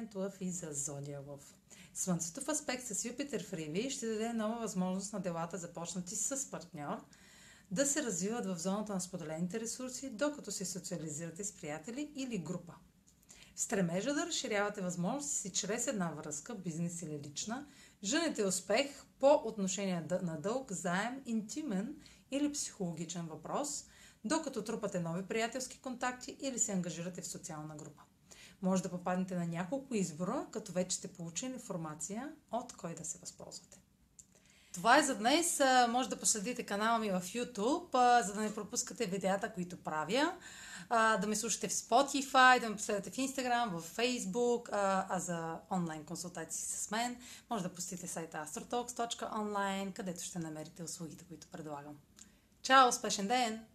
асцендент лъв и за зодия лъв. Слънцето в аспект с Юпитер в Риви ще даде нова възможност на делата, започнати с партньор, да се развиват в зоната на споделените ресурси, докато се социализирате с приятели или група. В стремежа да разширявате възможности си чрез една връзка, бизнес или лична, жените успех по отношение на дълг, заем, интимен или психологичен въпрос, докато трупате нови приятелски контакти или се ангажирате в социална група. Може да попаднете на няколко избора, като вече сте получили информация от кой да се възползвате. Това е за днес. Може да последите канала ми в YouTube, за да не пропускате видеята, които правя. Да ме слушате в Spotify, да ме последвате в Instagram, в Facebook, а за онлайн консултации с мен може да посетите сайта astrotalks.online, където ще намерите услугите, които предлагам. Чао! Успешен ден!